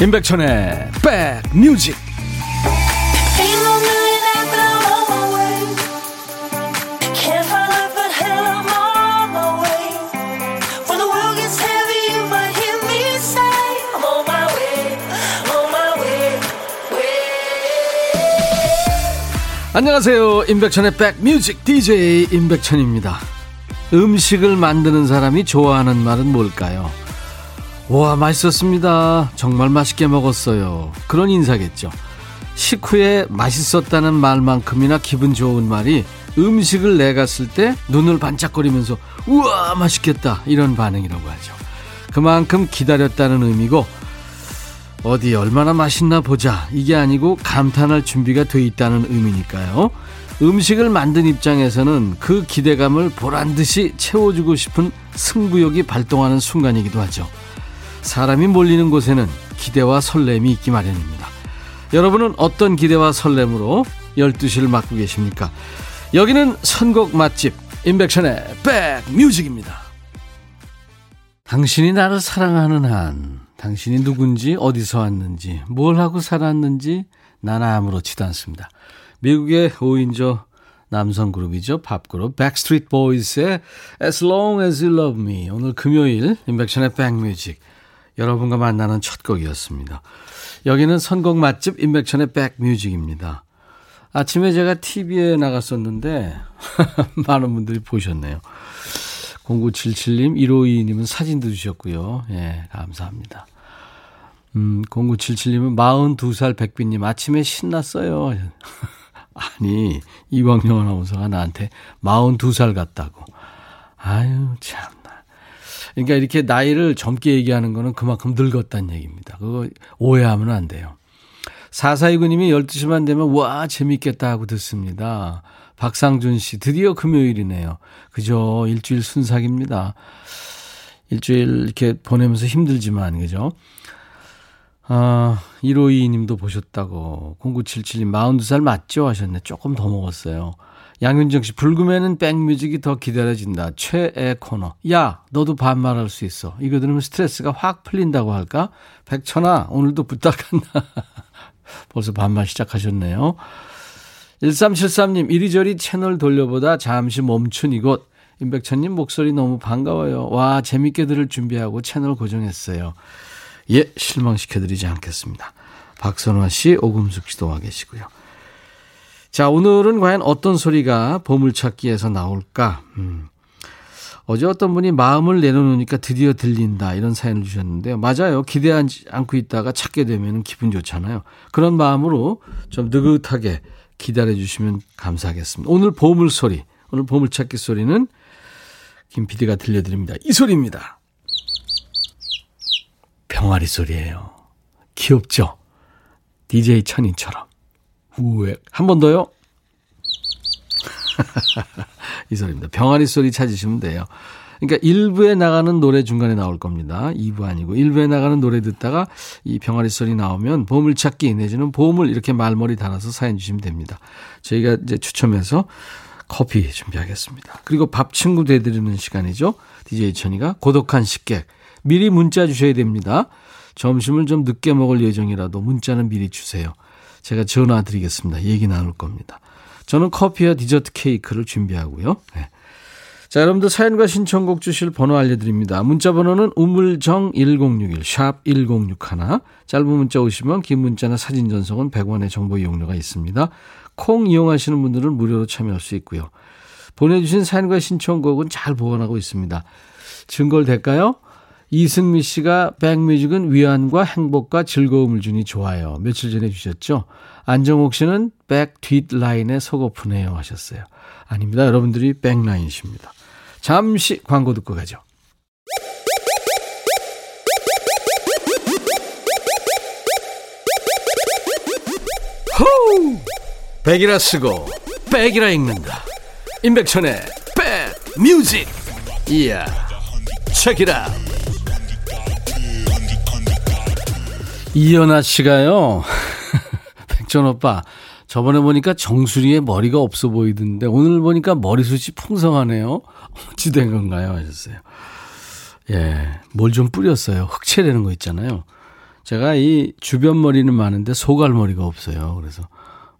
임백천의 백뮤직. 안녕하세요. 임백천의 백뮤직 DJ 임백천입니다. 음식을 만드는 사람이 좋아하는 말은 뭘까요 와, 맛있었습니다. 정말 맛있게 먹었어요. 그런 인사겠죠. 식후에 맛있었다는 말만큼이나 기분 좋은 말이 음식을 내갔을 때 눈을 반짝거리면서 우와, 맛있겠다. 이런 반응이라고 하죠. 그만큼 기다렸다는 의미고 어디 얼마나 맛있나 보자. 이게 아니고 감탄할 준비가 돼 있다는 의미니까요. 음식을 만든 입장에서는 그 기대감을 보란 듯이 채워주고 싶은 승부욕이 발동하는 순간이기도 하죠. 사람이 몰리는 곳에는 기대와 설렘이 있기 마련입니다. 여러분은 어떤 기대와 설렘으로 12시를 맞고 계십니까? 여기는 선곡 맛집 임백천의 백뮤직입니다. 당신이 나를 사랑하는 한 당신이 누군지 어디서 왔는지 뭘 하고 살았는지 난 아무렇지도 않습니다. 미국의 5인조 남성 그룹이죠. 팝 그룹 백스트리트 보이스의 As Long As You Love Me 오늘 금요일 인백션의 백뮤직 여러분과 만나는 첫 곡이었습니다. 여기는 선곡 맛집 인백천의 백뮤직입니다. 아침에 제가 TV에 나갔었는데 많은 분들이 보셨네요. 0977님, 1522님은 사진도 주셨고요. 예, 감사합니다. 음, 0977님은 42살 백빈님, 아침에 신났어요. 아니, 이광영 아나운서가 나한테 42살 같다고. 아유, 참. 그러니까 이렇게 나이를 젊게 얘기하는 거는 그만큼 늙었다는 얘기입니다. 그거 오해하면 안 돼요. 4429님이 12시만 되면 와, 재밌겠다 하고 듣습니다. 박상준 씨, 드디어 금요일이네요. 그죠? 일주일 순삭입니다. 일주일 이렇게 보내면서 힘들지만, 그죠? 아, 1522님도 보셨다고. 0977님, 42살 맞죠? 하셨네. 조금 더 먹었어요. 양윤정 씨, 불금에는 백뮤직이 더 기다려진다. 최애 코너. 야, 너도 반말할 수 있어. 이거 들으면 스트레스가 확 풀린다고 할까? 백천아, 오늘도 부탁한다. 벌써 반말 시작하셨네요. 1373님, 이리저리 채널 돌려보다 잠시 멈춘 이곳. 임백천님 목소리 너무 반가워요. 와, 재밌게 들을 준비하고 채널 고정했어요. 예, 실망시켜드리지 않겠습니다. 박선화 씨, 오금숙 씨도 와 계시고요. 자, 오늘은 과연 어떤 소리가 보물찾기에서 나올까? 음. 어제 어떤 분이 마음을 내려놓으니까 드디어 들린다 이런 사연을 주셨는데요. 맞아요. 기대하지 않고 있다가 찾게 되면 기분 좋잖아요. 그런 마음으로 좀 느긋하게 기다려 주시면 감사하겠습니다. 오늘 보물 소리, 오늘 보물 찾기 소리는 김 PD가 들려드립니다. 이 소리입니다. 병아리 소리예요. 귀엽죠? DJ 천인처럼. 우액. 한번 더요. 이 소리입니다. 병아리 소리 찾으시면 돼요. 그러니까 1부에 나가는 노래 중간에 나올 겁니다. 2부 아니고 1부에 나가는 노래 듣다가 이 병아리 소리 나오면 보물찾기 내지는 보물 이렇게 말머리 달아서 사연 주시면 됩니다. 저희가 이제 추첨해서 커피 준비하겠습니다. 그리고 밥 친구 되드리는 시간이죠. DJ 천이가 고독한 식객 미리 문자 주셔야 됩니다. 점심을 좀 늦게 먹을 예정이라도 문자는 미리 주세요. 제가 전화 드리겠습니다. 얘기 나눌 겁니다. 저는 커피와 디저트 케이크를 준비하고요. 네. 자, 여러분들 사연과 신청곡 주실 번호 알려드립니다. 문자 번호는 우물정 1061, 샵 1061. 짧은 문자 오시면 긴 문자나 사진 전송은 100원의 정보 이용료가 있습니다. 콩 이용하시는 분들은 무료로 참여할 수 있고요. 보내주신 사연과 신청곡은 잘 보관하고 있습니다. 증거를 될까요? 이승미 씨가 백뮤직은 위안과 행복과 즐거움을 주니 좋아요. 며칠 전에 주셨죠. 안정옥 씨는 백 뒷라인에 속오프네요 하셨어요. 아닙니다. 여러분들이 백라인이십니다. 잠시 광고 듣고 가죠. 호우! 백이라 쓰고 백이라 읽는다. 임백천의 백 뮤직. 이야. 책이라. 이연아 씨가요. 백전 오빠. 저번에 보니까 정수리에 머리가 없어 보이던데 오늘 보니까 머리숱이 풍성하네요. 어찌 된 건가요? 하셨어요. 예. 뭘 좀 뿌렸어요. 흑채라는 거 있잖아요. 제가 이 주변 머리는 많은데 소갈머리가 없어요. 그래서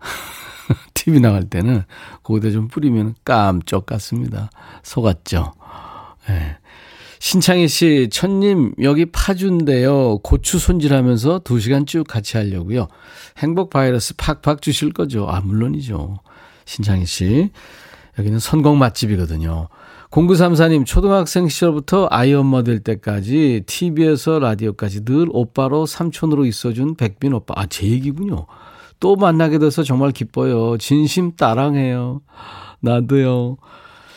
TV 나갈 때는 거기다 좀 뿌리면 깜짝 같습니다. 속았죠. 예. 신창희 씨, 천님, 여기 파주인데요. 고추 손질하면서 2시간 쭉 같이 하려고요. 행복 바이러스 팍팍 주실 거죠? 아, 물론이죠. 신창희 씨. 여기는 선곡 맛집이거든요. 0934님, 초등학생 시절부터 아이 엄마 될 때까지 TV에서 라디오까지 늘 오빠로 삼촌으로 있어준 백빈 오빠. 아, 제 얘기군요. 또 만나게 돼서 정말 기뻐요. 진심 따랑해요. 나도요.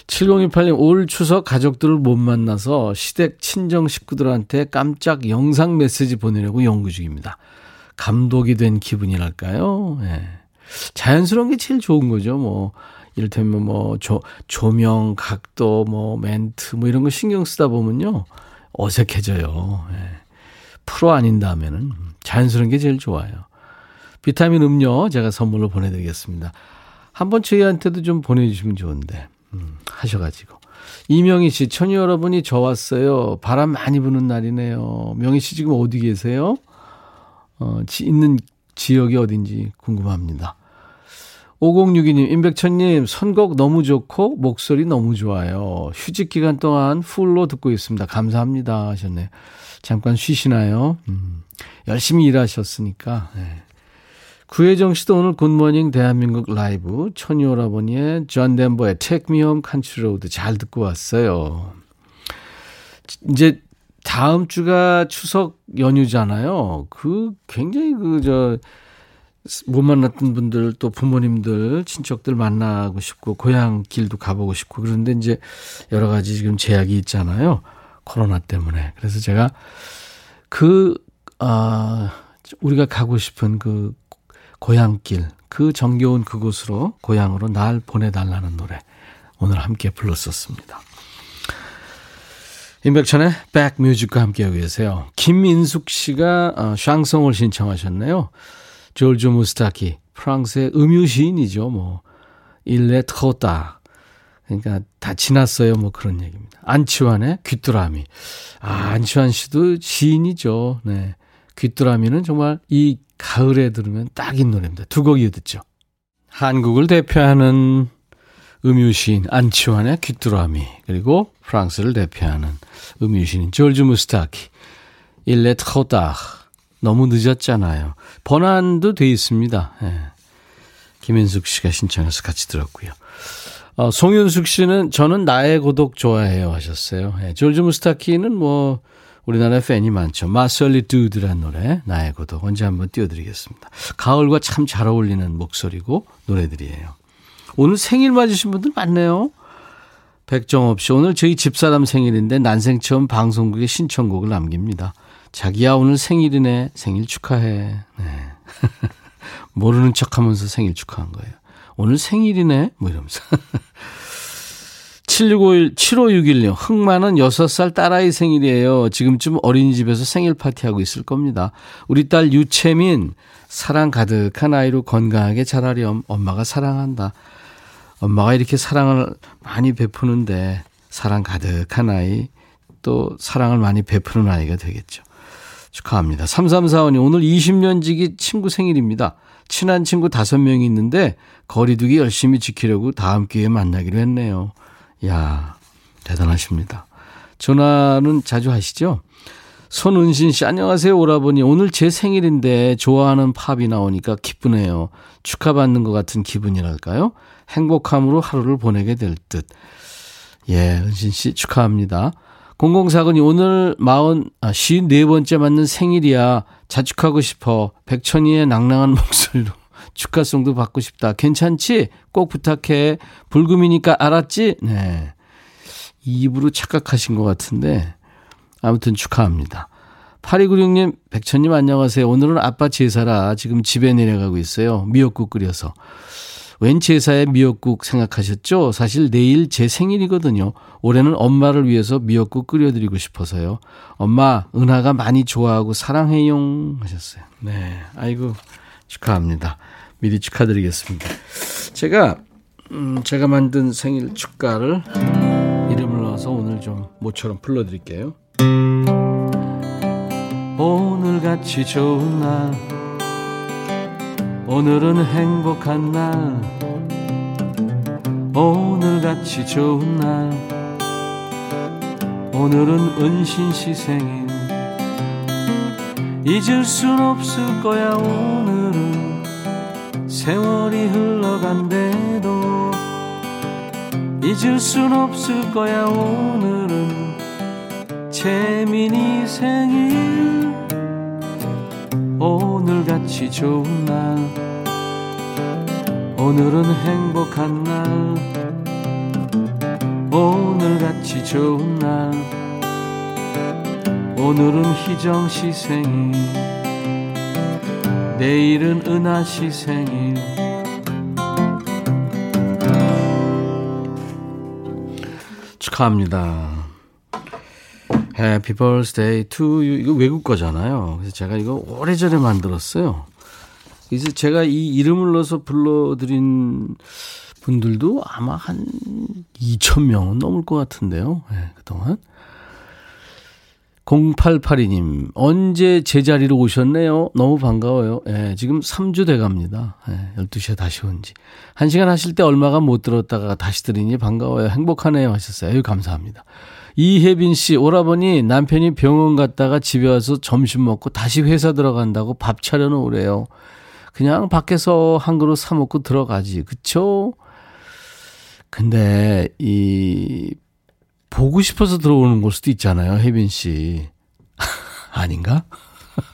7028님, 올 추석 가족들을 못 만나서 시댁 친정 식구들한테 깜짝 영상 메시지 보내려고 연구 중입니다. 감독이 된 기분이랄까요? 예. 자연스러운 게 제일 좋은 거죠. 뭐, 이를테면 뭐, 조, 조명, 각도, 뭐, 멘트, 뭐 이런 거 신경 쓰다 보면요. 어색해져요. 예. 프로 아닌 다음에는 자연스러운 게 제일 좋아요. 비타민 음료 제가 선물로 보내드리겠습니다. 한번 저희한테도 좀 보내주시면 좋은데. 음, 하셔가지고. 이명희 씨, 천희 여러분이 저 왔어요. 바람 많이 부는 날이네요. 명희 씨 지금 어디 계세요? 어, 지, 있는 지역이 어딘지 궁금합니다. 5062님, 임백천님, 선곡 너무 좋고, 목소리 너무 좋아요. 휴직 기간 동안 풀로 듣고 있습니다. 감사합니다. 하셨네요. 잠깐 쉬시나요? 음, 열심히 일하셨으니까. 네. 구혜정 씨도 오늘 굿모닝 대한민국 라이브 천이 오라버니의 존 덴버의 Take Me Home Country Road 잘 듣고 왔어요. 이제 다음 주가 추석 연휴잖아요. 그 굉장히 그 저 못 만났던 분들 또 부모님들 친척들 만나고 싶고 고향 길도 가보고 싶고 그런데 이제 여러 가지 지금 제약이 있잖아요. 코로나 때문에. 그래서 제가 그, 아, 우리가 가고 싶은 그 고향길, 그 정겨운 그곳으로, 고향으로 날 보내달라는 노래. 오늘 함께 불렀었습니다. 임백천의 백뮤직과 함께하고 계세요. 김민숙 씨가 어, 샹송을 신청하셨네요. 졸주 무스타키, 프랑스의 음유 시인이죠. 뭐, 일레 트호다. 그러니까 다 지났어요. 뭐 그런 얘기입니다. 안치환의 귀뚜라미. 아, 안치환 씨도 시인이죠. 네. 귀뚜라미는 정말 이 가을에 들으면 딱인 노래입니다. 두 곡 이어 듣죠. 한국을 대표하는 음유시인 안치환의 귀뚜라미 그리고 프랑스를 대표하는 음유시인 졸주 무스타키 일레 트호다 너무 늦었잖아요. 번안도 돼 있습니다. 예. 김현숙 씨가 신청해서 같이 들었고요. 어, 송윤숙 씨는 저는 나의 고독 좋아해요 하셨어요. 예. 졸주 무스타키는 뭐 우리나라에 팬이 많죠. 마설리 두드란 노래 나의 고독 언제 한번 띄워드리겠습니다. 가을과 참 잘 어울리는 목소리고 노래들이에요. 오늘 생일 맞으신 분들 많네요. 백정업 씨 오늘 저희 집사람 생일인데 난생 처음 방송국에 신청곡을 남깁니다. 자기야 오늘 생일이네 생일 축하해. 네. 모르는 척하면서 생일 축하한 거예요. 오늘 생일이네 뭐 이러면서 7651, 7561님, 흑마는 6살 딸아이 생일이에요. 지금쯤 어린이집에서 생일 파티하고 있을 겁니다. 우리 딸 유채민, 사랑 가득한 아이로 건강하게 자라렴. 엄마가 사랑한다. 엄마가 이렇게 사랑을 많이 베푸는데, 사랑 가득한 아이, 또 사랑을 많이 베푸는 아이가 되겠죠. 축하합니다. 3345님, 오늘 20년 지기 친구 생일입니다. 친한 친구 5명이 있는데, 거리두기 열심히 지키려고 다음 기회에 만나기로 했네요. 야 대단하십니다. 전화는 자주 하시죠? 손은신 씨, 안녕하세요, 오라버니. 오늘 제 생일인데 좋아하는 팝이 나오니까 기쁘네요. 축하받는 것 같은 기분이랄까요? 행복함으로 하루를 보내게 될 듯. 예, 은신 씨 축하합니다. 0049님, 오늘 40, 아, 54번째 맞는 생일이야. 자축하고 싶어. 백천이의 낭낭한 목소리로 축하송도 받고 싶다. 괜찮지? 꼭 부탁해. 불금이니까 알았지? 네. 입으로 착각하신 것 같은데, 아무튼 축하합니다. 8296님, 백천님 안녕하세요. 오늘은 아빠 제사라 지금 집에 내려가고 있어요. 미역국 끓여서. 웬 제사에 미역국 생각하셨죠? 사실 내일 제 생일이거든요. 올해는 엄마를 위해서 미역국 끓여드리고 싶어서요. 엄마, 은하가 많이 좋아하고 사랑해용 하셨어요. 네. 아이고, 축하합니다. 미리 축하드리겠습니다. 제가 음, 제가 만든 생일 축가를 이름을 넣어서 오늘 좀 모처럼 불러드릴게요. 오늘같이 좋은 날 오늘은 행복한 날 오늘같이 좋은 날 오늘은 은신 시 생일 잊을 순 없을 거야 오늘은 세월이 흘러간대도 잊을 순 없을 거야 오늘은. 재민이 생일. 오늘같이 좋은 날. 오늘은 행복한 날. 오늘같이 좋은 날. 오늘은 희정 씨 생일 내일은 은하 씨 생일 축하합니다. Happy birthday to you. 이거 외국 거잖아요. 그래서 제가 이거 오래전에 만들었어요. 그래서 제가 이 이름을 넣어서 불러드린 분들도 아마 한 2천 명은 넘을 것 같은데요. 네, 그동안. 0882님, 언제 제자리로 오셨네요? 너무 반가워요. 예, 지금 3주 돼 갑니다. 예, 12시에 다시 온 지. 1시간 하실 때 얼마가 못 들었다가 다시 들으니 반가워요. 행복하네요. 하셨어요. 에휴, 감사합니다. 이혜빈 씨, 오라버니 남편이 병원 갔다가 집에 와서 점심 먹고 다시 회사 들어간다고 밥 차려놓으래요. 그냥 밖에서 한 그릇 사 먹고 들어가지. 그쵸? 근데, 이, 보고 싶어서 들어오는 걸 수도 있잖아요, 혜빈 씨. 아닌가?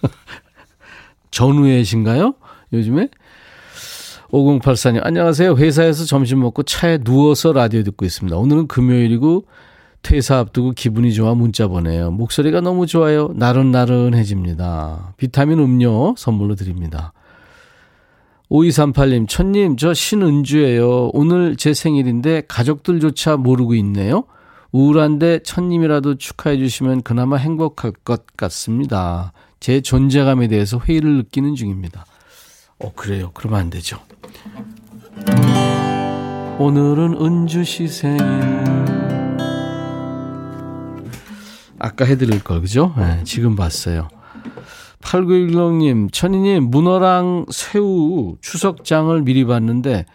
전우애신가요? 요즘에? 5084님, 안녕하세요. 회사에서 점심 먹고 차에 누워서 라디오 듣고 있습니다. 오늘은 금요일이고 퇴사 앞두고 기분이 좋아 문자 보내요. 목소리가 너무 좋아요. 나른나른해집니다. 비타민 음료 선물로 드립니다. 5238님, 천님, 저 신은주예요. 오늘 제 생일인데 가족들조차 모르고 있네요. 우울한데 천님이라도 축하해 주시면 그나마 행복할 것 같습니다. 제 존재감에 대해서 회의를 느끼는 중입니다. 어, 그래요. 그러면 안 되죠. 오늘은 은주 씨 생일. 아까 해드릴 걸, 그죠? 네, 지금 봤어요. 8910님, 천희님, 문어랑 새우 추석장을 미리 봤는데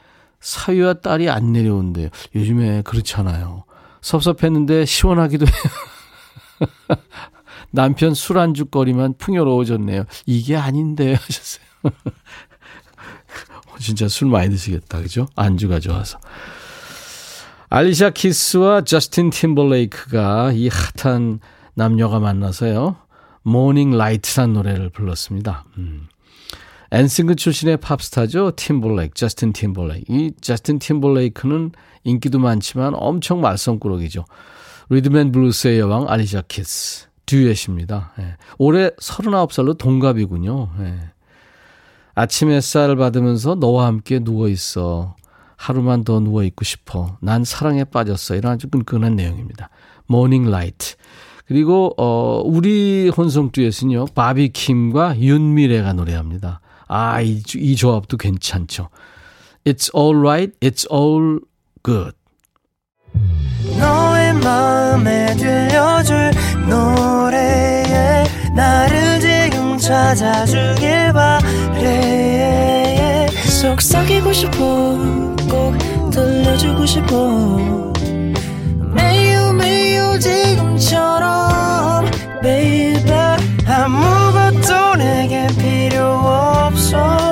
사위와 딸이 안 내려온대요. 요즘에 그렇잖아요. 섭섭했는데 시원하기도 해요. 남편 술 안주거리만 풍요로워졌네요. 이게 아닌데 하셨어요. 진짜 술 많이 드시겠다. 그죠? 안주가 좋아서. 알리샤 키스와 저스틴 팀벌레이크가 이 핫한 남녀가 만나서요. Morning Light란 노래를 불렀습니다. 음. 엔싱크 출신의 팝스타죠. 팀벌레이크, 저스틴 팀벌레이크. 이 저스틴 팀벌레이크는 인기도 많지만 엄청 말썽꾸러기죠. 리듬 앤 블루스의 여왕 알리샤 키스. 듀엣입니다. 예. 올해 39살로 동갑이군요. 예. 아침 햇살을 받으면서 너와 함께 누워있어. 하루만 더 누워있고 싶어. 난 사랑에 빠졌어. 이런 아주 끈끈한 내용입니다. Morning Light. 그리고, 어, 우리 혼성 듀엣은요, 바비킴과 윤미래가 노래합니다. 아, 이, 이 조합도 괜찮죠. It's all right, it's all 바래. 속삭이고 싶어 꼭 들려주고 싶어. 매우 매우 지금처럼 baby 아무것도 내게 필요 없어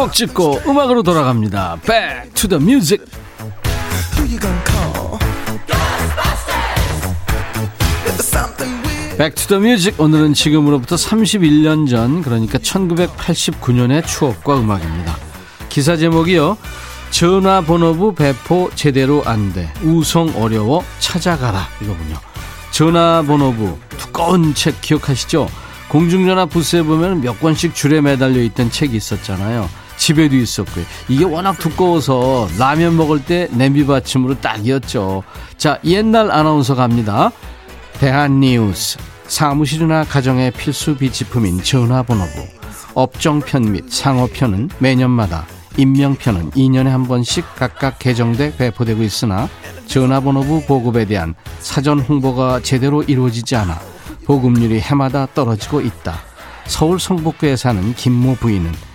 추억 찍고 음악으로 돌아갑니다. Back to the music. Back to the music. 오늘은 지금으로부터 31년 전, 그러니까 1989년의 추억과 음악입니다. 기사 제목이요. 전화번호부 배포 제대로 안 돼. 우성 어려워 찾아가라. 이거군요. 전화번호부 두꺼운 책 기억하시죠? 공중전화 부스에 보면 몇 권씩 줄에 매달려 있던 책이 있었잖아요. 집에도 있었고요. 이게 워낙 두꺼워서 라면 먹을 때 냄비 받침으로 딱이었죠. 자, 옛날 아나운서 갑니다. 대한뉴스. 사무실이나 가정의 필수 비치품인 전화번호부. 업종편 및 상호편은 매년마다 임명편은 2년에 한 번씩 각각 개정돼 배포되고 있으나 전화번호부 보급에 대한 사전 홍보가 제대로 이루어지지 않아 보급률이 해마다 떨어지고 있다. 서울 성북구에 사는 김모 부인은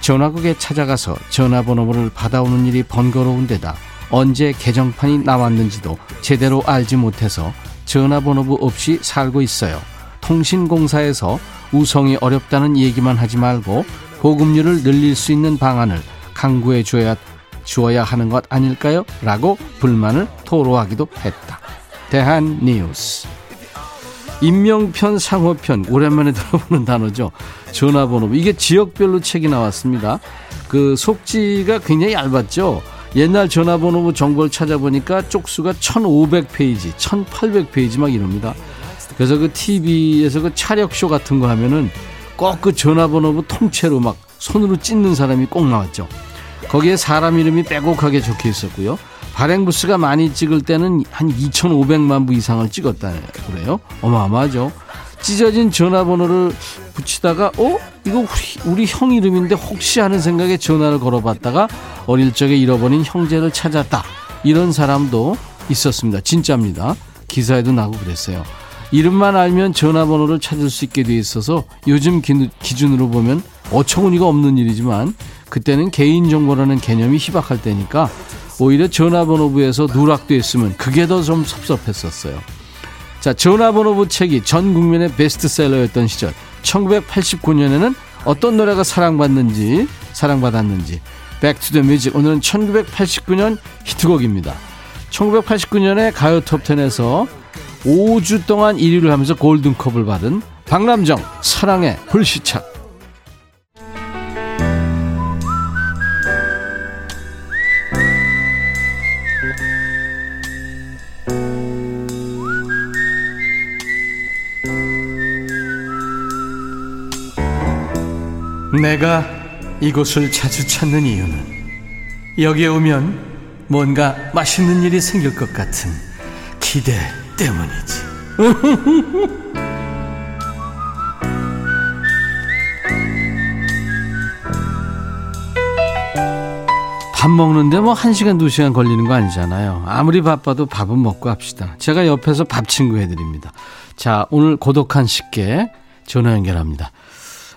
전화국에 찾아가서 전화번호를 받아오는 일이 번거로운 데다 언제 개정판이 나왔는지도 제대로 알지 못해서 전화번호부 없이 살고 있어요. 통신공사에서 우성이 어렵다는 얘기만 하지 말고 보급률을 늘릴 수 있는 방안을 강구해 줘야 주어야 하는 것 아닐까요? 라고 불만을 토로하기도 했다. 대한 뉴스. 임명편, 상호편, 오랜만에 들어보는 단어죠. 전화번호. 이게 지역별로 책이 나왔습니다. 그 속지가 굉장히 얇았죠. 옛날 전화번호 정보를 찾아보니까 쪽수가 1500페이지, 1800페이지 막 이럽니다. 그래서 그 TV에서 그 차력쇼 같은 거 하면은 꼭 그 전화번호 통째로 막 손으로 찢는 사람이 꼭 나왔죠. 거기에 사람 이름이 빼곡하게 적혀 있었고요. 발행 부스가 많이 찍을 때는 한 2,500만 부 이상을 찍었다 그래요. 어마어마하죠. 찢어진 전화번호를 붙이다가 어? 이거 우리, 우리 형 이름인데 혹시 하는 생각에 전화를 걸어봤다가 어릴 적에 잃어버린 형제를 찾았다. 이런 사람도 있었습니다. 진짜입니다. 기사에도 나고 그랬어요. 이름만 알면 전화번호를 찾을 수 있게 돼 있어서 요즘 기준으로 보면 어처구니가 없는 일이지만 그때는 개인정보라는 개념이 희박할 때니까 오히려 전화번호부에서 누락돼 있으면 그게 더 좀 섭섭했었어요. 자, 전화번호부 책이 전 국민의 베스트셀러였던 시절 1989년에는 어떤 노래가 사랑받는지 사랑받았는지 Back to the Music 오늘은 1989년 히트곡입니다. 1989년에 가요 톱10에서 5주 동안 1위를 하면서 골든컵을 받은 박남정 사랑의 불시착 내가 이곳을 자주 찾는 이유는 여기에 오면 뭔가 맛있는 일이 생길 것 같은 기대 때문이지. 밥 먹는데 뭐 한시간두시간 걸리는 거 아니잖아요. 아무리 바빠도 밥은 먹고 합시다. 제가 옆에서 밥 친구 해드립니다. 자, 오늘 고독한 식객 전화 연결합니다.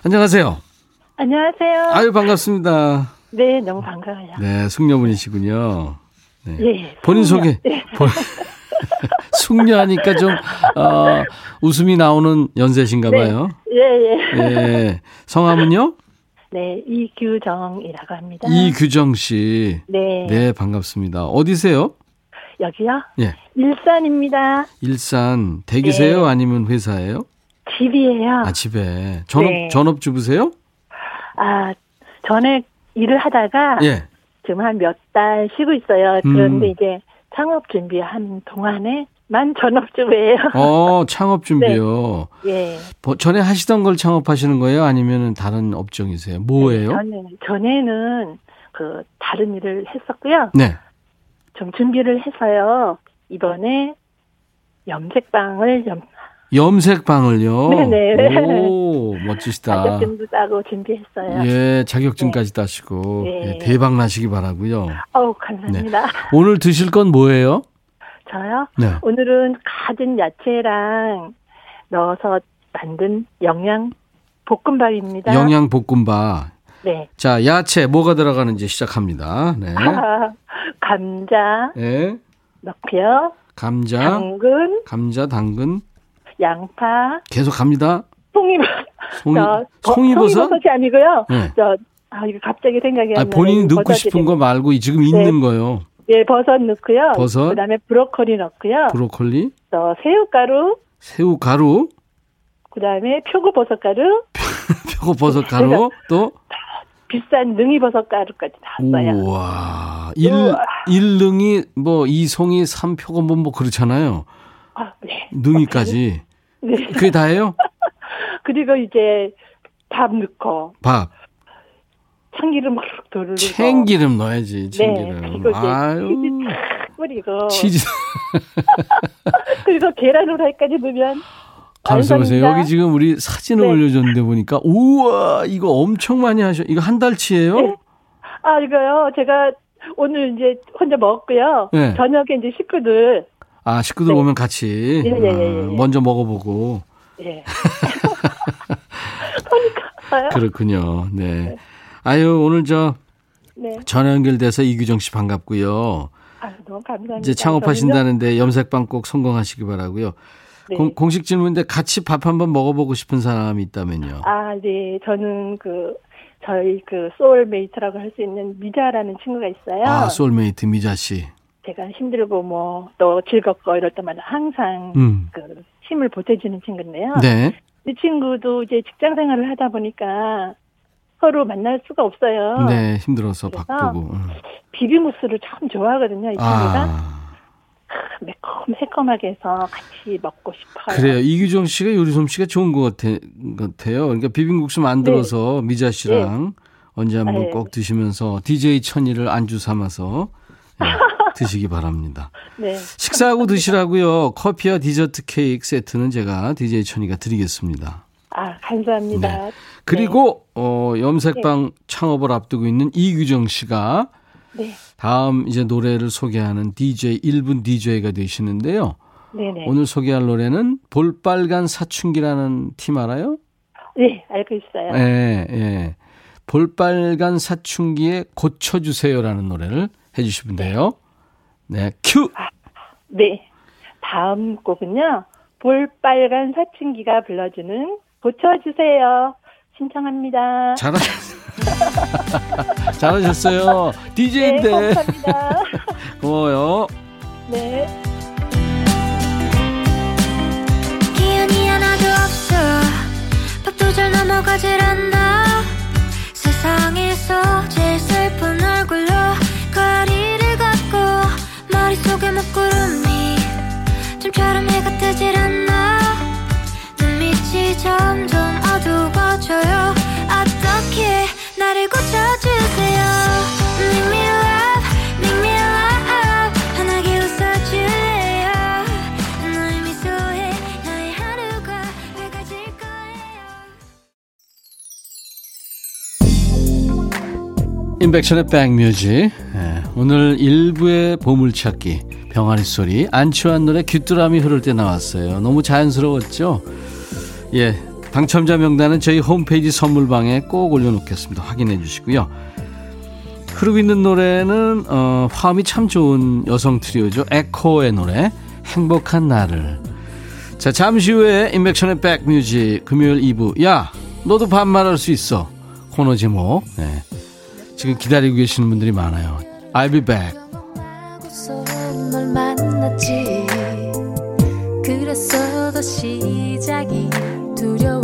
안녕하세요. 안녕하세요. 아유, 반갑습니다. 네, 너무 반가워요. 네, 숙녀분이시군요. 네. 예, 본인 소개. 네. 숙녀하니까 좀, 어, 웃음이 나오는 연세신가 네. 봐요. 네. 예, 예. 예. 성함은요? 네, 이규정이라고 합니다. 이규정 씨. 네. 네, 반갑습니다. 어디세요? 여기요? 예. 일산입니다. 일산. 댁이세요? 네. 아니면 회사예요? 집이에요. 아, 집에. 전업, 네. 전업 주부세요? 아, 전에 일을 하다가 예. 지금 한 몇 달 쉬고 있어요. 그런데 음. 이제 창업 준비하는 동안에 만 전업주부예요. 어, 창업 준비요. 네. 예. 뭐, 전에 하시던 걸 창업하시는 거예요? 아니면 다른 업종이세요? 뭐예요? 네, 전에, 전에는 그 다른 일을 했었고요. 네. 좀 준비를 해서요. 이번에 염색방을 염, 염색방을요? 네네. 오, 멋지시다. 자격증도 따고 준비했어요. 예, 자격증까지 네. 따시고. 네. 예, 대박 나시기 바라고요. 어우, 감사합니다. 네. 오늘 드실 건 뭐예요? 저요? 네. 오늘은 가진 야채랑 넣어서 만든 영양 볶음밥입니다. 영양 볶음밥. 네. 자, 야채 뭐가 들어가는지 시작합니다. 네. 감자. 네. 넣고요. 감자. 당근. 감자, 당근. 양파. 계속 갑니다. 송이버섯. 송이, 송이버섯? 송이버섯이 아니고요. 네. 저, 아, 이거 갑자기 생각이 안 나요. 본인이 넣고 싶은 거 말고 지금 네. 있는 거요. 예, 버섯 넣고요. 버섯. 그 다음에 브로콜리 넣고요. 브로콜리. 또 새우가루. 새우가루. 그 다음에 표고버섯 가루. 표고버섯 가루. 또. 비싼 능이버섯 가루까지 다 써요. 우와. 일, 우와. 일능이, 뭐, 이송이, 삼표가 뭐, 뭐, 그렇잖아요. 아, 네. 능이까지. 네. 그게 다예요? 그리고 이제 밥 넣고 밥. 참기름 막 두르고 참기름 넣어야지, 네. 참기름. 그리고 이제 아유. 뿌리고 치즈. 그리고 계란 후라이까지 넣으면. 완성입니다. 여기 지금 우리 사진을 네. 올려줬는데 보니까, 우와, 이거 엄청 많이 하셔. 이거 한 달치예요 네. 아 이거요. 제가 오늘 이제 혼자 먹었고요. 네. 저녁에 이제 식구들 아, 식구들 네. 오면 같이. 예, 예, 예, 예, 어, 예. 먼저 먹어보고. 예. 그러니까 그렇군요. 네. 아유, 오늘 저, 네. 전화 연결돼서 이규정 씨 반갑고요. 아 너무 감사합니다. 이제 창업하신다는데 염색방 꼭 성공하시기 바라고요. 네. 공, 공식 질문인데 같이 밥 한번 먹어보고 싶은 사람이 있다면요. 아, 네. 저는 그 저희 그 soulmate라고 할 수 있는 미자라는 친구가 있어요. 아, 소울메이트 미자 씨. 제가 힘들고 뭐 또 즐겁고 이럴 때마다 항상 음. 그 힘을 보태주는 친구인데요. 네. 이 친구도 이제 직장 생활을 하다 보니까 서로 만날 수가 없어요. 네, 힘들어서 바쁘고. 음. 비빔국수를 참 좋아하거든요. 이 친구가 아, 매콤 새콤하게 해서 같이 먹고 싶어요. 그래요. 이규정 씨가 요리 솜씨가 좋은 것 같아, 같아요. 그러니까 비빔국수 만들어서 미자 씨랑 언제 한번 네. 꼭 드시면서 DJ 천이를 안주 삼아서 예, 드시기 바랍니다. 네. 식사하고 드시라고요. 커피와 디저트 케이크 세트는 제가 DJ 천이가 드리겠습니다. 아, 감사합니다. 네. 그리고 어, 염색방 창업을 앞두고 있는 이규정 씨가 네. 다음 이제 노래를 소개하는 DJ 1분 DJ가 되시는데요. 네네. 오늘 소개할 노래는 볼빨간 사춘기라는 팀 알아요? 네, 알고 있어요. 예, 예. 볼빨간 사춘기에 고쳐주세요라는 노래를 해주시면 돼요. 네, 큐! 네. 다음 곡은요. 볼빨간 사춘기가 불러주는 고쳐주세요. 신청합니다. 잘하, 잘하셨어요. 네, DJ인데. 감사합니다. 고마워요. 네. 기운이 하나도 없어 밥도 잘 넘어가질 않아 세상에서 제일 슬픈 얼굴로 인백션의 백뮤직. 예, 오늘 일부의 보물찾기. 병아리 소리. 안치환 노래 귀뚜라미 흐를 때 나왔어요. 너무 자연스러웠죠? 예. 당첨자 명단은 저희 홈페이지 선물방에 꼭 올려놓겠습니다. 확인해 주시고요. 흐르고 있는 노래는 어, 화음이 참 좋은 여성 트리오죠. 에코의 노래 행복한 나를. 자 잠시 후에 인백션의 백뮤직 금요일 2부. 야 너도 반말할 수 있어. 코너 제목. 네. 지금 기다리고 계시는 분들이 많아요. I'll be back. 그래서 더 시작이 두려웠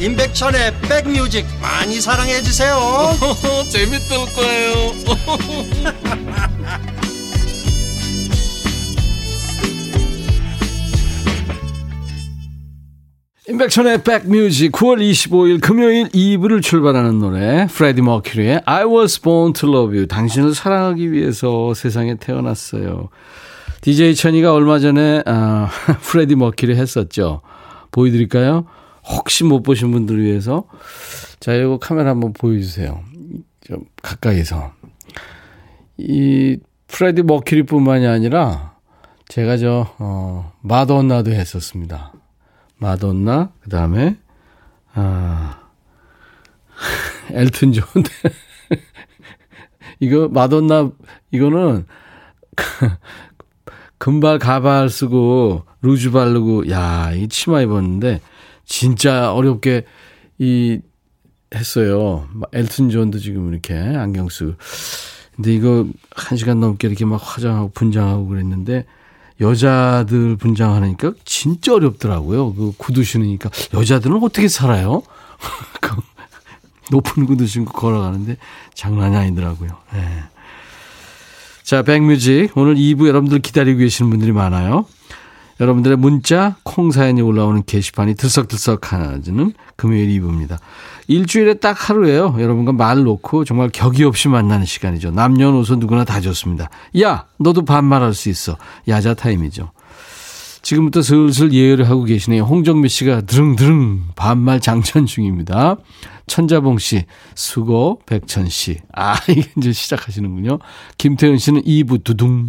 임백천의 백뮤직 많이 사랑해 주세요 재밌을 거예요 임백천의 백뮤직 9월 25일 금요일 2부를 출발하는 노래 프레디 머큐리의 I was born to love you 당신을 사랑하기 위해서 세상에 태어났어요. DJ 천이가 얼마 전에 아, 프레디 머큐리 했었죠. 보여드릴까요? 혹시 못 보신 분들을 위해서 자 이거 카메라 한번 보여주세요. 좀 가까이서 이 프레디 머큐리뿐만이 아니라 제가 저 어, 마돈나도 했었습니다. 마돈나, 그 다음에, 아, 엘튼 존. 이거, 마돈나, 이거는, 금발 가발 쓰고, 루즈 바르고, 야, 이 치마 입었는데, 진짜 어렵게, 이, 했어요. 엘튼 존도 지금 이렇게 안경 쓰고. 근데 이거 한 시간 넘게 이렇게 막 화장하고 분장하고 그랬는데, 여자들 분장하니까 진짜 어렵더라고요. 그 구두 신으니까 여자들은 어떻게 살아요? 그 높은 구두 신고 걸어가는데 장난이 아니더라고요. 네. 자, 백뮤직 오늘 2부 여러분들 기다리고 계시는 분들이 많아요. 여러분들의 문자, 콩 사연이 올라오는 게시판이 들썩들썩 하는 금요일 2부입니다. 일주일에 딱 하루예요. 여러분과 말 놓고 정말 격이 없이 만나는 시간이죠. 남녀노소 누구나 다 좋습니다. 야, 너도 반말할 수 있어. 야자 타임이죠. 지금부터 슬슬 예열을 하고 계시네요. 홍정미 씨가 드릉드릉 반말 장전 중입니다. 천자봉 씨, 수고, 백천 씨. 아, 이게 이제 시작하시는군요. 김태현 씨는 2부 두둥.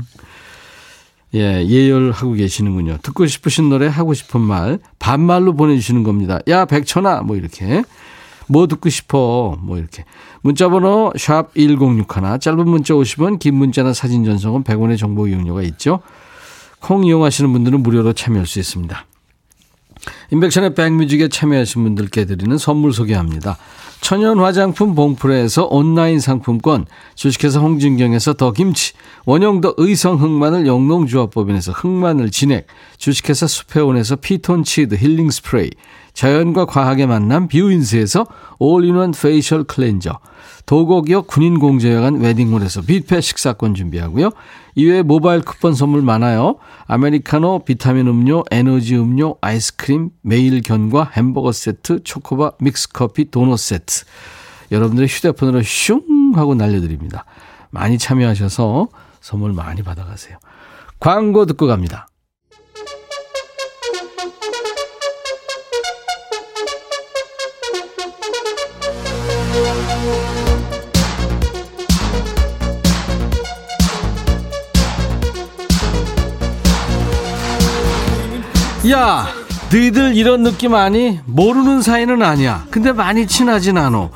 예, 예열하고 계시는군요. 듣고 싶으신 노래, 하고 싶은 말, 반말로 보내주시는 겁니다. 야, 백천아! 뭐 이렇게. 뭐 듣고 싶어? 뭐 이렇게. 문자번호, 샵 1061, 짧은 문자 50원, 긴 문자나 사진 전송은 100원의 정보 이용료가 있죠. 콩 이용하시는 분들은 무료로 참여할 수 있습니다. 인백션의 백뮤직에 참여하신 분들께 드리는 선물 소개합니다. 천연 화장품 봉프레에서 온라인 상품권, 주식회사 홍진경에서 더 김치, 원형더 의성 흑마늘 영농조합법인에서 흑마늘 진액, 주식회사 수페온에서 피톤치드 힐링 스프레이, 자연과 과학의 만남 뷰인스에서 all-in-one facial cleanser, 도곡역 군인공제회관 웨딩홀에서 뷔페 식사권 준비하고요. 이외에 모바일 쿠폰 선물 많아요. 아메리카노, 비타민 음료, 에너지 음료, 아이스크림, 매일 견과, 햄버거 세트, 초코바, 믹스커피, 도넛 세트. 여러분들의 휴대폰으로 슝 하고 날려드립니다. 많이 참여하셔서 선물 많이 받아가세요. 광고 듣고 갑니다. 야, 너희들 이런 느낌 아니? 모르는 사이는 아니야. 근데 많이 친하진 않어.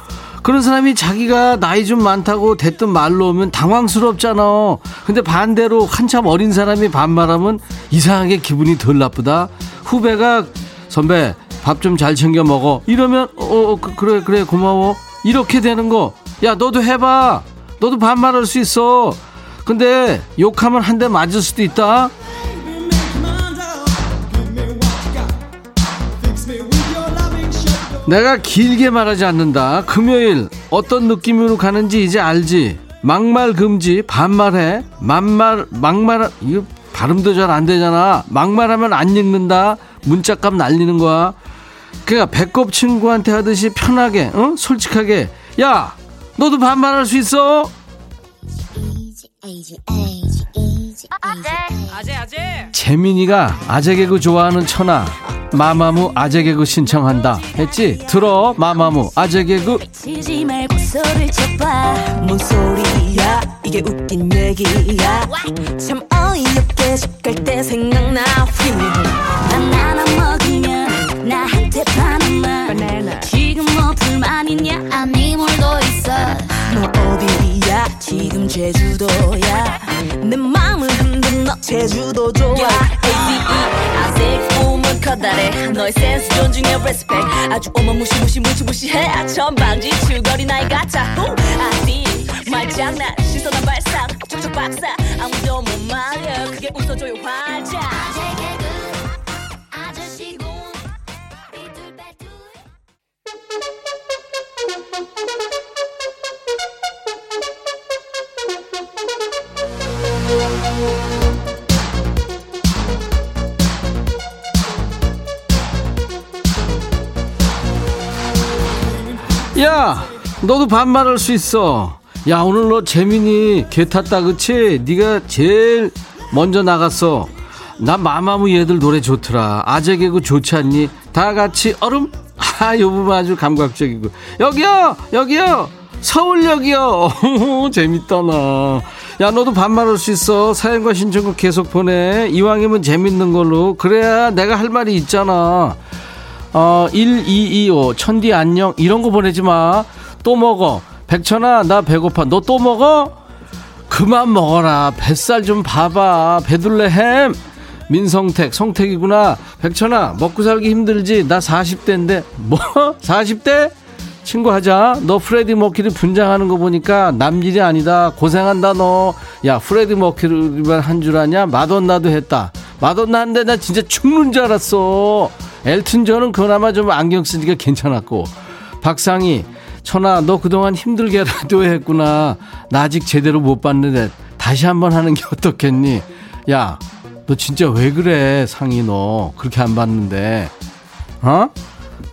그런 사람이 자기가 나이 좀 많다고 대뜸 말로 오면 당황스럽잖아. 근데 반대로 한참 어린 사람이 반말하면 이상하게 기분이 덜 나쁘다. 후배가 선배 밥 좀 잘 챙겨 먹어. 이러면 어, 어 그, 그래 그래 고마워. 이렇게 되는 거. 야 너도 해봐. 너도 반말할 수 있어. 근데 욕하면 한 대 맞을 수도 있다. 내가 길게 말하지 않는다. 금요일 어떤 느낌으로 가는지 이제 알지. 막말 금지, 반말해. 만말, 막말, 이거 발음도 잘 안 되잖아. 막말하면 안 읽는다. 문자값 날리는 거야. 그러니까 배꼽 친구한테 하듯이 편하게, 어? 솔직하게. 야, 너도 반말할 수 있어? 아재 아재. 재민이가 아재 개그 좋아하는 천하 마마무 아재 개그 신청한다 했지? 들어 마마무 아재 개그. 치지 말고 소리를 쳐봐. 뭔 소리야? 이게 웃긴 얘기야. 참 어이없게 족갈 때 생각나. 바나나 먹으면 나한테 파는 말 지금 뭐 불만이냐? 아니 뭘더 있어 너 어디야? 지금 제주도야. 내 마음을 흔든 너 제주도 좋아. 아직 꿈은 커다래. 너의 센스 존중해 respect. 아주 어마무시 무시 무시 무시해. 천방지 추거리 나이 같아 후, 아디 말장난 신선한 발상. 촉촉 박사. 아무도 못 말려. 그게 웃어줘요 활짝 야 너도 반말할 수 있어. 야 오늘 너 재민이 개 탔다 그치? 네가 제일 먼저 나갔어. 나 마마무 얘들 노래 좋더라. 아재 개그 좋지 않니? 다 같이 얼음? 아요 부분 아주 감각적이고. 여기요! 여기요! 서울역이요! 재밌다 나 야 너도 반말할 수 있어. 사연과 신청곡 계속 보내. 이왕이면 재밌는 걸로. 그래야 내가 할 말이 있잖아 어, 1225 천디 안녕 이런 거 보내지 마. 또 먹어. 백천아 나 배고파. 너 또 먹어? 그만 먹어라. 뱃살 좀 봐봐. 배둘레 햄. 민성택 성택이구나. 백천아 먹고 살기 힘들지. 나 40대인데 뭐? 40대? 친구 하자. 너 프레디 머큐리 분장하는 거 보니까 남일이 아니다. 고생한다 너. 야 프레디 머큐리만 한 줄 아냐? 마돈나도 했다. 마돈나 한데 나 진짜 죽는 줄 알았어. 엘튼 존은 그나마 좀 안경 쓰니까 괜찮았고 박상희 천아 너 그동안 힘들게 라디오 했구나 나 아직 제대로 못 봤는데 다시 한번 하는 게 어떻겠니 야 너 진짜 왜 그래 상희 너 그렇게 안 봤는데 어?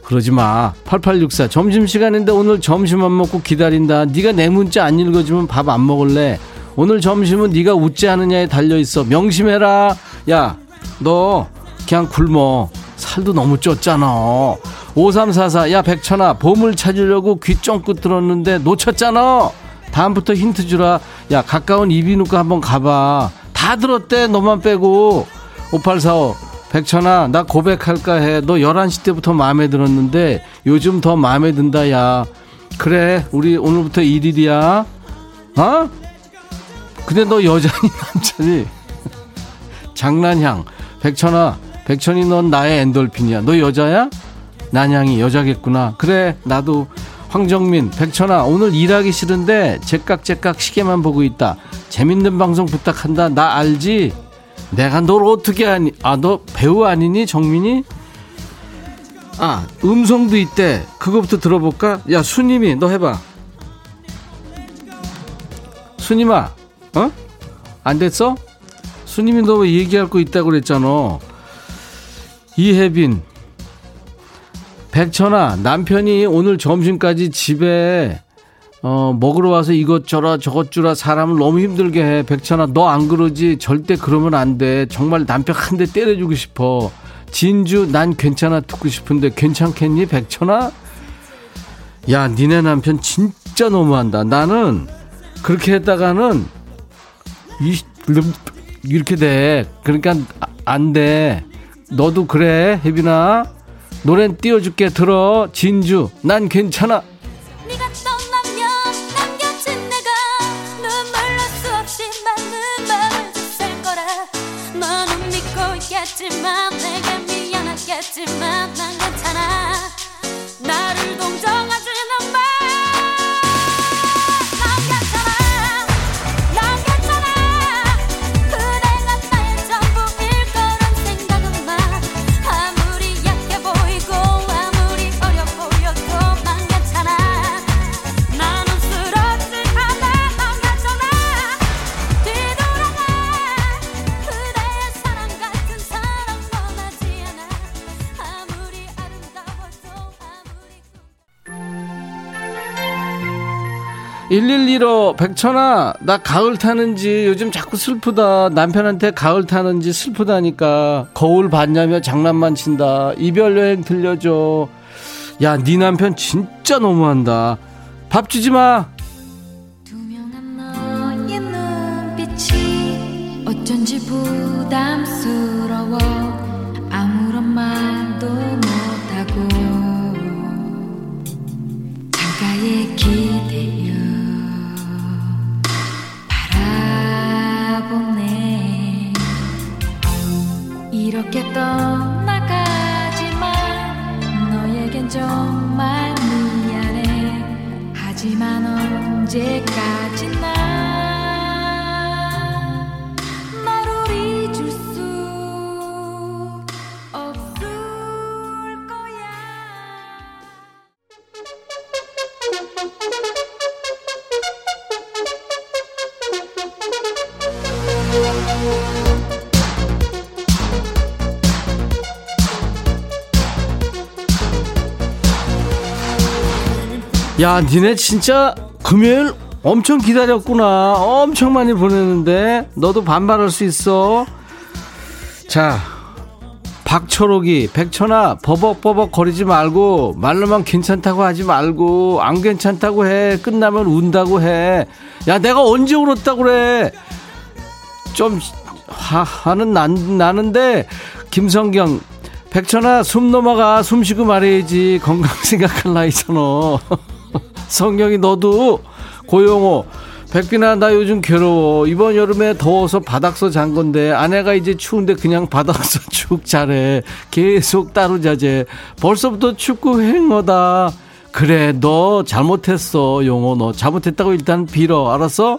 그러지 마. 8864 점심시간인데 오늘 점심 안 먹고 기다린다. 네가 내 문자 안 읽어주면 밥 안 먹을래. 오늘 점심은 네가 웃지 않느냐에 달려 있어. 명심해라. 야, 너 그냥 굶어. 살도 너무 쪘잖아. 5344, 야, 백천아, 보물 찾으려고 귀 쫑긋 들었는데 놓쳤잖아. 다음부터 힌트 주라. 야, 가까운 이비인후과 한번 가봐. 다 들었대, 너만 빼고. 5845, 백천아, 나 고백할까 해. 너 11시 때부터 마음에 들었는데 요즘 더 마음에 든다, 야. 그래, 우리 오늘부터 1일이야. 어? 근데 너 여자니, 남자니? 장난향. 백천아, 백천이 넌 나의 엔돌핀이야. 너 여자야? 난양이 여자겠구나. 그래, 나도. 황정민, 백천아, 오늘 일하기 싫은데 제깍제깍 시계만 보고 있다. 재밌는 방송 부탁한다. 나 알지? 내가 널 어떻게 하니? 아, 너 배우 아니니? 정민이? 아, 음성도 있대. 그거부터 들어볼까? 야, 수님이, 너 해봐. 수님아, 어? 안 됐어? 수님이 너 왜 얘기할 거 있다고 그랬잖아. 이혜빈. 백천아 남편이 오늘 점심까지 집에 어, 먹으러 와서 이것저것 저것 주라 사람을 너무 힘들게 해. 백천아 너 안 그러지? 절대 그러면 안 돼. 정말 남편 한 대 때려주고 싶어. 진주 난 괜찮아 듣고 싶은데 괜찮겠니 백천아? 야 니네 남편 진짜 너무한다. 나는 그렇게 했다가는 이, 이렇게 돼. 그러니까 안 돼. 너도 그래 혜빈아. 노래는 띄워줄게. 들어. 진주 난 괜찮아. 네가 112로 백천아 나 가을 타는지 요즘 자꾸 슬프다. 남편한테 가을 타는지 슬프다니까. 거울 봤냐며 장난만 친다. 이별 여행 들려줘. 야 네 남편 진짜 너무한다. 밥 주지 마 떠나가지만 너에겐 정말 미안해. 하지만 언제까지 야, 니네 진짜 금요일 엄청 기다렸구나. 엄청 많이 보내는데 너도 반발할 수 있어. 자, 박철옥이 백천아 버벅버벅 거리지 말고 말로만 괜찮다고 하지 말고 안 괜찮다고 해. 끝나면 운다고 해 야 내가 언제 울었다고 그래? 좀 화, 화는 난, 나는데 김성경 백천아 숨 넘어가. 숨 쉬고 말해야지. 건강 생각할 나이잖아 성경이 너도 고용호 백빈아 나 요즘 괴로워. 이번 여름에 더워서 바닥서 잔 건데 아내가 이제 추운데 그냥 바닥서 쭉 자래. 계속 따로 자재. 벌써부터 축구 행어다. 그래 너 잘못했어 용호. 너 잘못했다고 일단 빌어. 알았어?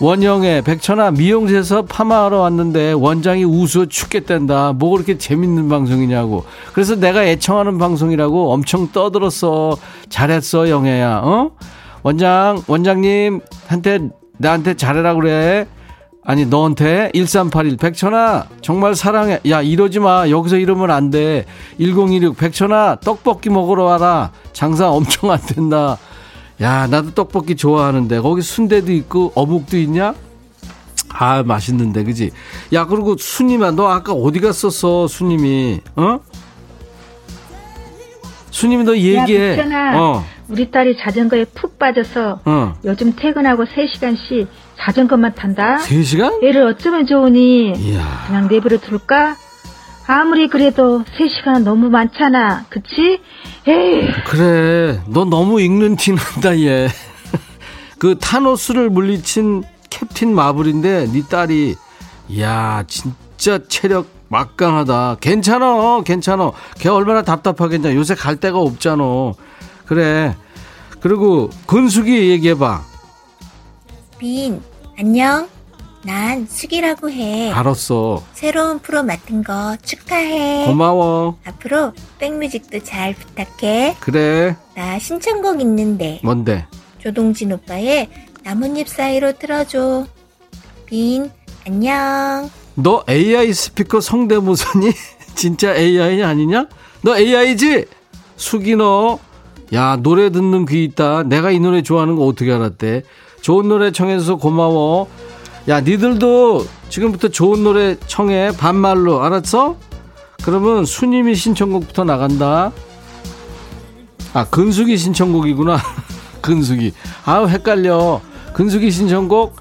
원영의 백천아 미용실에서 파마하러 왔는데 원장이 우스워 죽겠단다. 뭐 그렇게 재밌는 방송이냐고. 그래서 내가 애청하는 방송이라고 엄청 떠들었어. 잘했어 영애야 어? 원장 원장님 한테 나한테 잘해라 그래. 아니 너한테? 1381 백천아 정말 사랑해. 야 이러지 마. 여기서 이러면 안 돼 1016 백천아 떡볶이 먹으러 와라. 장사 엄청 안 된다 야 나도 떡볶이 좋아하는데 거기 순대도 있고 어묵도 있냐 아 맛있는데 그지 야 그리고 수님아 너 아까 어디 갔었어 수님이 어 수님이 너 얘기해 야, 백천아. 어 우리 딸이 자전거에 푹 빠져서 어. 요즘 퇴근하고 3시간씩 자전거만 탄다. 3시간? 애를 어쩌면 좋으니 이야. 그냥 내버려 둘까? 아무리 그래도 3시간은 너무 많잖아. 그치? 에이, 그래, 너 너무 읽는 티 난다, 얘. 그 타노스를 물리친 캡틴 마블인데, 네 딸이, 이야, 진짜 체력 막강하다. 괜찮아, 괜찮아. 걔 얼마나 답답하겠냐. 요새 갈 데가 없잖아. 그래. 그리고, 근숙이 얘기해봐. 빈, 안녕. 난 숙이라고 해. 알았어. 새로운 프로 맡은 거 축하해. 고마워. 앞으로 백뮤직도 잘 부탁해. 그래. 나 신청곡 있는데 뭔데? 조동진 오빠의 나뭇잎 사이로 틀어줘. 빈, 안녕. 너 AI 스피커 성대모사니? 진짜 AI 아니냐? 너 AI지? 숙이 너. 야, 노래 듣는 귀 있다. 내가 이 노래 좋아하는 거 어떻게 알았대? 좋은 노래 청해서 고마워. 야, 니들도 지금부터 좋은 노래 청해. 반말로. 알았어? 그러면 수님이 신청곡부터 나간다. 아, 근숙이 신청곡이구나. 근숙이. 아우, 헷갈려. 근숙이 신청곡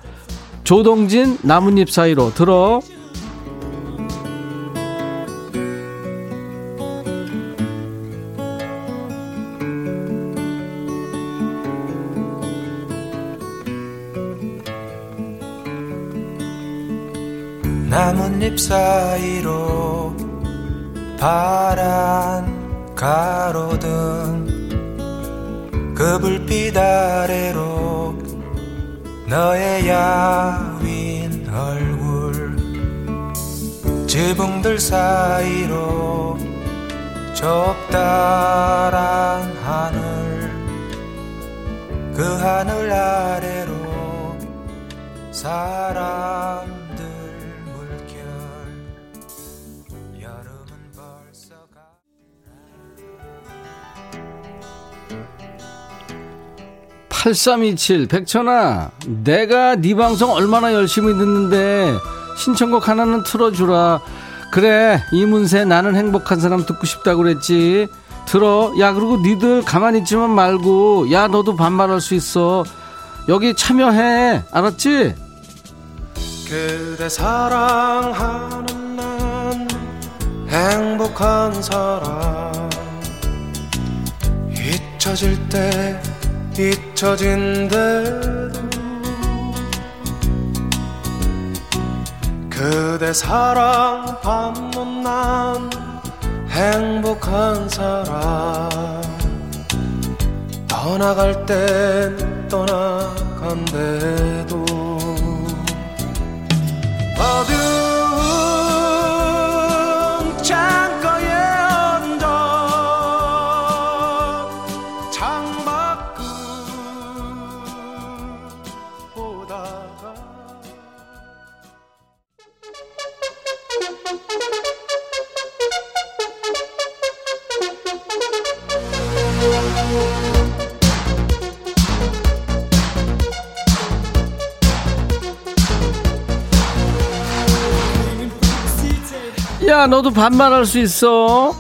조동진 나뭇잎 사이로 들어. 사이로 파란 가로등 그 불빛 아래로 너의 야윈 얼굴 지붕들 사이로 적다란 하늘 그 하늘 아래로 사람 8327 백천아 내가 네 방송 얼마나 열심히 듣는데 신청곡 하나는 틀어주라. 그래 이문세 나는 행복한 사람 듣고 싶다고 그랬지. 들어. 야 그리고 니들 가만히 있지만 말고. 야 너도 반말할 수 있어. 여기 참여해. 알았지? 그대 사랑하는 난 행복한 사람. 잊혀질 때 잊혀진대도 그대 사랑 받는 난 행복한 사람. 떠나갈 땐 떠나간대도. 어두 야 너도 반말할 수 있어.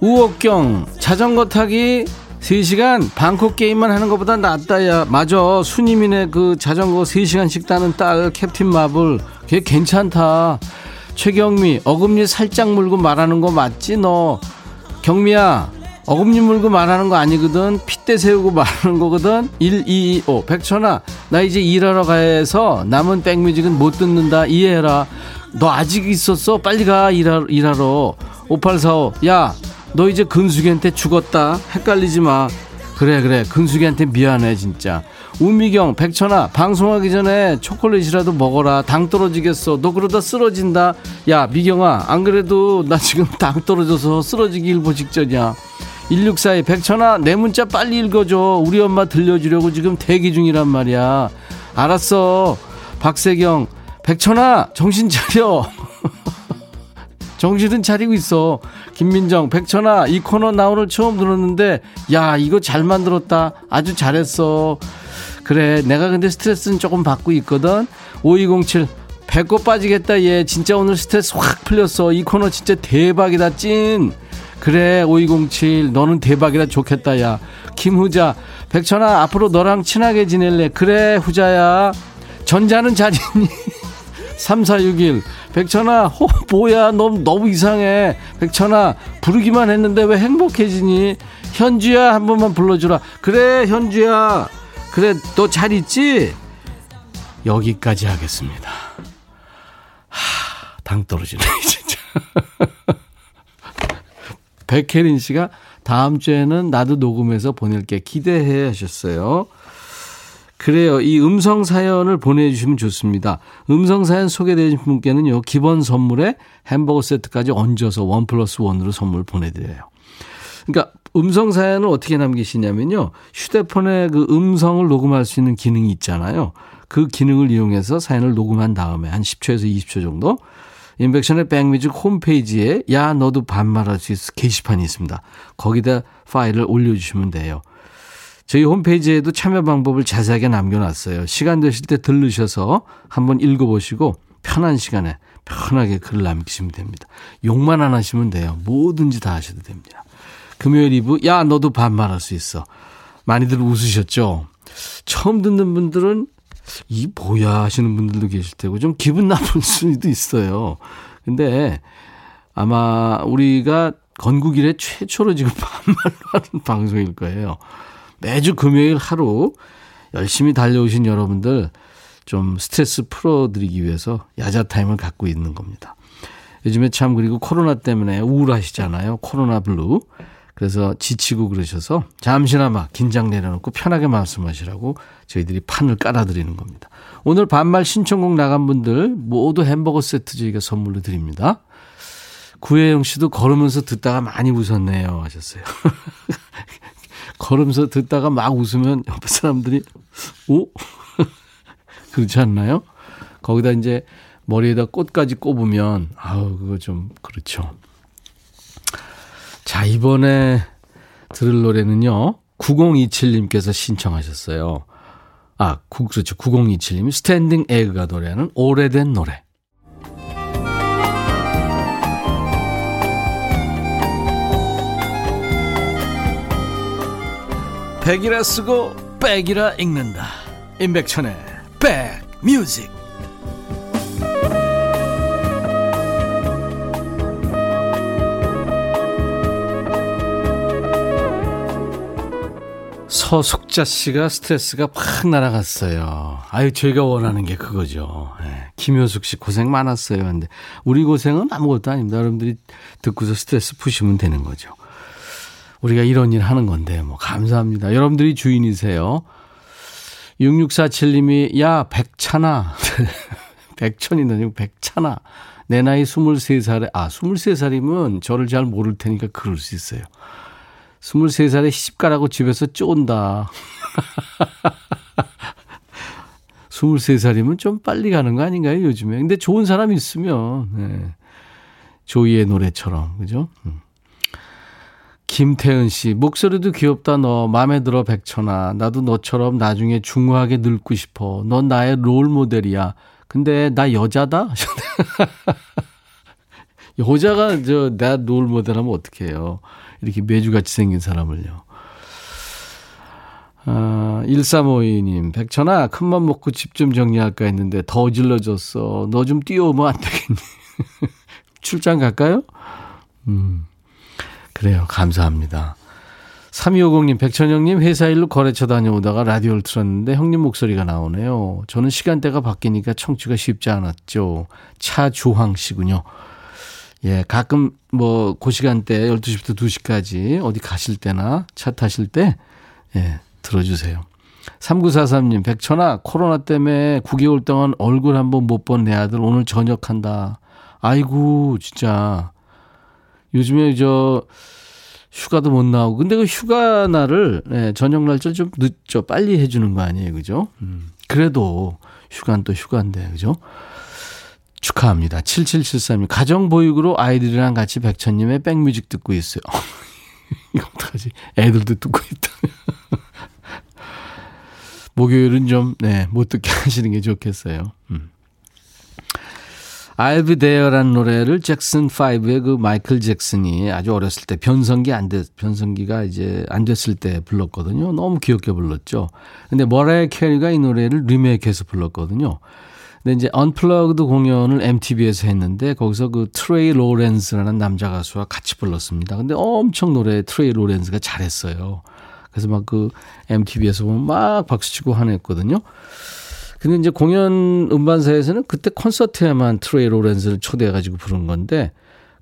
우옥경 자전거 타기 3시간 방콕 게임만 하는 것보다 낫다 야. 맞아. 수님이네 그 자전거 3시간씩 따는 딸 캡틴 마블. 걔 괜찮다. 최경미 어금니 살짝 물고 말하는 거 맞지 너? 경미야 어금니 물고 말하는 거 아니거든. 핏대 세우고 말하는 거거든. 1225 백천아 나 이제 일하러 가야 해서 남은 백뮤직은 못 듣는다. 이해해라 너 아직 있었어? 빨리 가 일하, 일하러. 5845 야 너 이제 근숙이한테 죽었다. 헷갈리지 마. 그래 그래. 근숙이한테 미안해 진짜. 우미경 백천아 방송하기 전에 초콜릿이라도 먹어라. 당 떨어지겠어. 너 그러다 쓰러진다. 야 미경아 안 그래도 나 지금 당 떨어져서 쓰러지기 일보 직전이야. 1642 백천아 내 문자 빨리 읽어줘. 우리 엄마 들려주려고 지금 대기 중이란 말이야. 알았어. 박세경 백천아 정신 차려. 정신은 차리고 있어. 김민정 백천아 이 코너 나 오늘 처음 들었는데 야 이거 잘 만들었다. 아주 잘했어. 그래 내가 근데 스트레스는 조금 받고 있거든. 5207 배꼽 빠지겠다 얘. 진짜 오늘 스트레스 확 풀렸어. 이 코너 진짜 대박이다 찐. 그래 5207 너는 대박이라 좋겠다 야. 김후자 백천아 앞으로 너랑 친하게 지낼래. 그래 후자야. 전자는 잘 있니 3461 백천아 호, 뭐야 너 너무 이상해. 백천아 부르기만 했는데 왜 행복해지니? 현주야 한 번만 불러주라. 그래 현주야. 그래 너 잘 있지? 여기까지 하겠습니다. 하, 당 떨어지네 진짜. 백혜린 씨가 다음 주에는 나도 녹음해서 보낼게. 기대해 하셨어요. 그래요. 이 음성 사연을 보내주시면 좋습니다. 음성 사연 소개되신 분께는요, 기본 선물에 햄버거 세트까지 얹어서 원 플러스 원으로 선물 보내드려요. 그러니까 음성 사연을 어떻게 남기시냐면요, 휴대폰에 그 음성을 녹음할 수 있는 기능이 있잖아요. 그 기능을 이용해서 사연을 녹음한 다음에 한 10초에서 20초 정도 인백션의 백뮤직 홈페이지에 야 너도 반말할 수 있어 게시판이 있습니다. 거기다 파일을 올려주시면 돼요. 저희 홈페이지에도 참여 방법을 자세하게 남겨놨어요. 시간 되실 때 들르셔서 한번 읽어보시고 편한 시간에 편하게 글을 남기시면 됩니다. 욕만 안 하시면 돼요. 뭐든지 다 하셔도 됩니다. 금요일 2부 야 너도 반말할 수 있어. 많이들 웃으셨죠? 처음 듣는 분들은 이 뭐야 하시는 분들도 계실 테고 좀 기분 나쁠 수도 있어요. 근데 아마 우리가 건국 이래 최초로 지금 반말로 하는 방송일 거예요. 매주 금요일 하루 열심히 달려오신 여러분들 좀 스트레스 풀어드리기 위해서 야자 타임을 갖고 있는 겁니다. 요즘에 참 그리고 코로나 때문에 우울하시잖아요. 코로나 블루. 그래서 지치고 그러셔서 잠시나마 긴장 내려놓고 편하게 말씀하시라고 저희들이 판을 깔아드리는 겁니다. 오늘 반말 신청곡 나간 분들 모두 햄버거 세트 저희가 선물로 드립니다. 구혜영 씨도 걸으면서 듣다가 많이 웃었네요 하셨어요. 걸으면서 듣다가 막 웃으면 옆에 사람들이 오? 그렇지 않나요? 거기다 이제 머리에다 꽃까지 꼽으면 아우 그거 좀 그렇죠. 자, 이번에 들을 노래는요. 9027님께서 신청하셨어요. 아, 구, 그렇죠. 9027님이 스탠딩 에그가 노래하는 오래된 노래. 백이라 쓰고 백이라 읽는다. 임백천의 백뮤직. 서숙자 씨가 스트레스가 팍 날아갔어요. 아유, 저희가 원하는 게 그거죠. 네. 김효숙 씨 고생 많았어요. 근데 우리 고생은 아무것도 아닙니다. 여러분들이 듣고서 스트레스 푸시면 되는 거죠. 우리가 이런 일 하는 건데, 뭐, 감사합니다. 여러분들이 주인이세요. 6647님이, 야, 백찬아. 백천이나 백찬아. 내 나이 23살에, 아, 23살이면 저를 잘 모를 테니까 그럴 수 있어요. 23살에 시집 가라고 집에서 쫀다. 23살이면 좀 빨리 가는 거 아닌가요, 요즘에? 근데 좋은 사람 있으면, 네. 조이의 노래처럼, 그죠? 음. 김태은 씨, 목소리도 귀엽다, 너. 마음에 들어, 백천아. 나도 너처럼 나중에 중후하게 늙고 싶어. 넌 나의 롤 모델이야. 근데 나 여자다? 여자가 저, 나 롤 모델 하면 어떡해요. 이렇게 매주같이 생긴 사람을요. 아, 1352님, 백천아, 큰맘 먹고 집 좀 정리할까 했는데 더 질러졌어. 너 좀 뛰어오면 안 되겠니? 출장 갈까요? 음, 그래요. 감사합니다. 3250님, 백천영님, 회사 일로 거래처 다녀오다가 라디오를 틀었는데 형님 목소리가 나오네요. 저는 시간대가 바뀌니까 청취가 쉽지 않았죠. 차주황 씨군요. 예, 가끔 뭐, 그 시간대 12시부터 2시까지 어디 가실 때나 차 타실 때, 예, 들어주세요. 3943님, 백천아, 코로나 때문에 9개월 동안 얼굴 한번 못 본 내 아들 오늘 전역한다. 아이고, 진짜. 요즘에 저, 휴가도 못 나오고. 근데 그 휴가 날을, 예, 저녁 날짜 좀 늦죠. 빨리 해주는 거 아니에요. 그죠? 음, 그래도 휴가는 또 휴가인데, 그죠? 축하합니다. 7773님. 가정 보육으로 아이들이랑 같이 백천님의 백뮤직 듣고 있어요. 이거 어떡하지? 애들도 듣고 있다. 목요일은 좀, 네, 못 듣게 하시는 게 좋겠어요. 음. I'll Be There라는 노래를 잭슨 5의 그 마이클 잭슨이 아주 어렸을 때 변성기 안 됐, 변성기가 이제 안 됐을 때 불렀거든요. 너무 귀엽게 불렀죠. 근데 머라이 캐리가 이 노래를 리메이크해서 불렀거든요. 근데 이제 unplugged 공연을 MTV에서 했는데 거기서 그 트레이 로렌스라는 남자 가수와 같이 불렀습니다. 근데 엄청 노래 트레이 로렌스가 잘했어요. 그래서 막 그 MTV에서 보면 막 박수치고 화냈거든요. 근데 이제 공연 음반사에서는 그때 콘서트에만 트레이 로렌스를 초대해가지고 부른 건데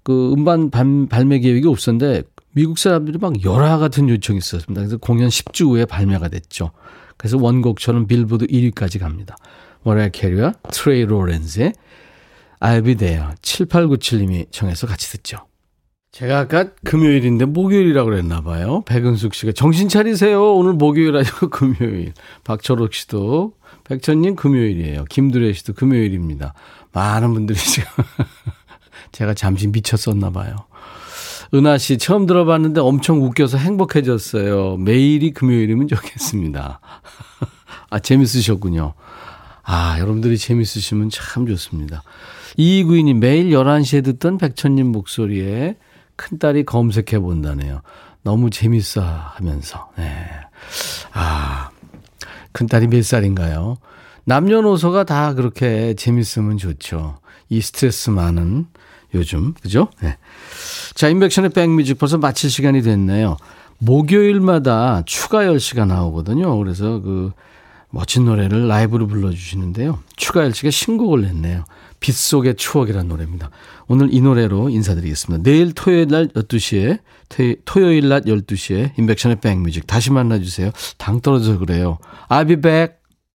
그 음반 발, 발매 계획이 없었는데 미국 사람들이 막 열화 같은 요청이 있었습니다. 그래서 공연 10주 후에 발매가 됐죠. 그래서 원곡처럼 빌보드 1위까지 갑니다. 머라이 캐리와 트레이 로렌스의 I'll be there 7897님이 청해서 같이 듣죠. 제가 아까 금요일인데 목요일이라고 그랬나 봐요. 백은숙 씨가 정신 차리세요. 오늘 목요일 아니고 금요일. 박철옥 씨도 백천님 금요일이에요. 김두래 씨도 금요일입니다. 많은 분들이 지금 제가 잠시 미쳤었나 봐요. 은하 씨 처음 들어봤는데 엄청 웃겨서 행복해졌어요. 매일이 금요일이면 좋겠습니다. 아 재밌으셨군요. 아 여러분들이 재밌으시면 참 좋습니다. 이구이님 매일 11시에 듣던 백천님 목소리에 큰딸이 검색해 본다네요. 너무 재밌어 하면서. 네. 아, 큰딸이 몇 살인가요? 남녀노소가 다 그렇게 재밌으면 좋죠. 이 스트레스 많은 요즘, 그죠? 네. 자, 인백션의 백뮤직 벌써 마칠 시간이 됐네요. 목요일마다 추가 10시가 나오거든요. 그래서 그 멋진 노래를 라이브로 불러주시는데요. 추가 10시가 신곡을 냈네요. 빗속의 추억이라는 노래입니다. 오늘 이 노래로 인사드리겠습니다. 내일 토요일 날 12시에, 토요일 낮 12시에 인백션의 백뮤직 다시 만나주세요. 당 떨어져서 그래요. I'll be back.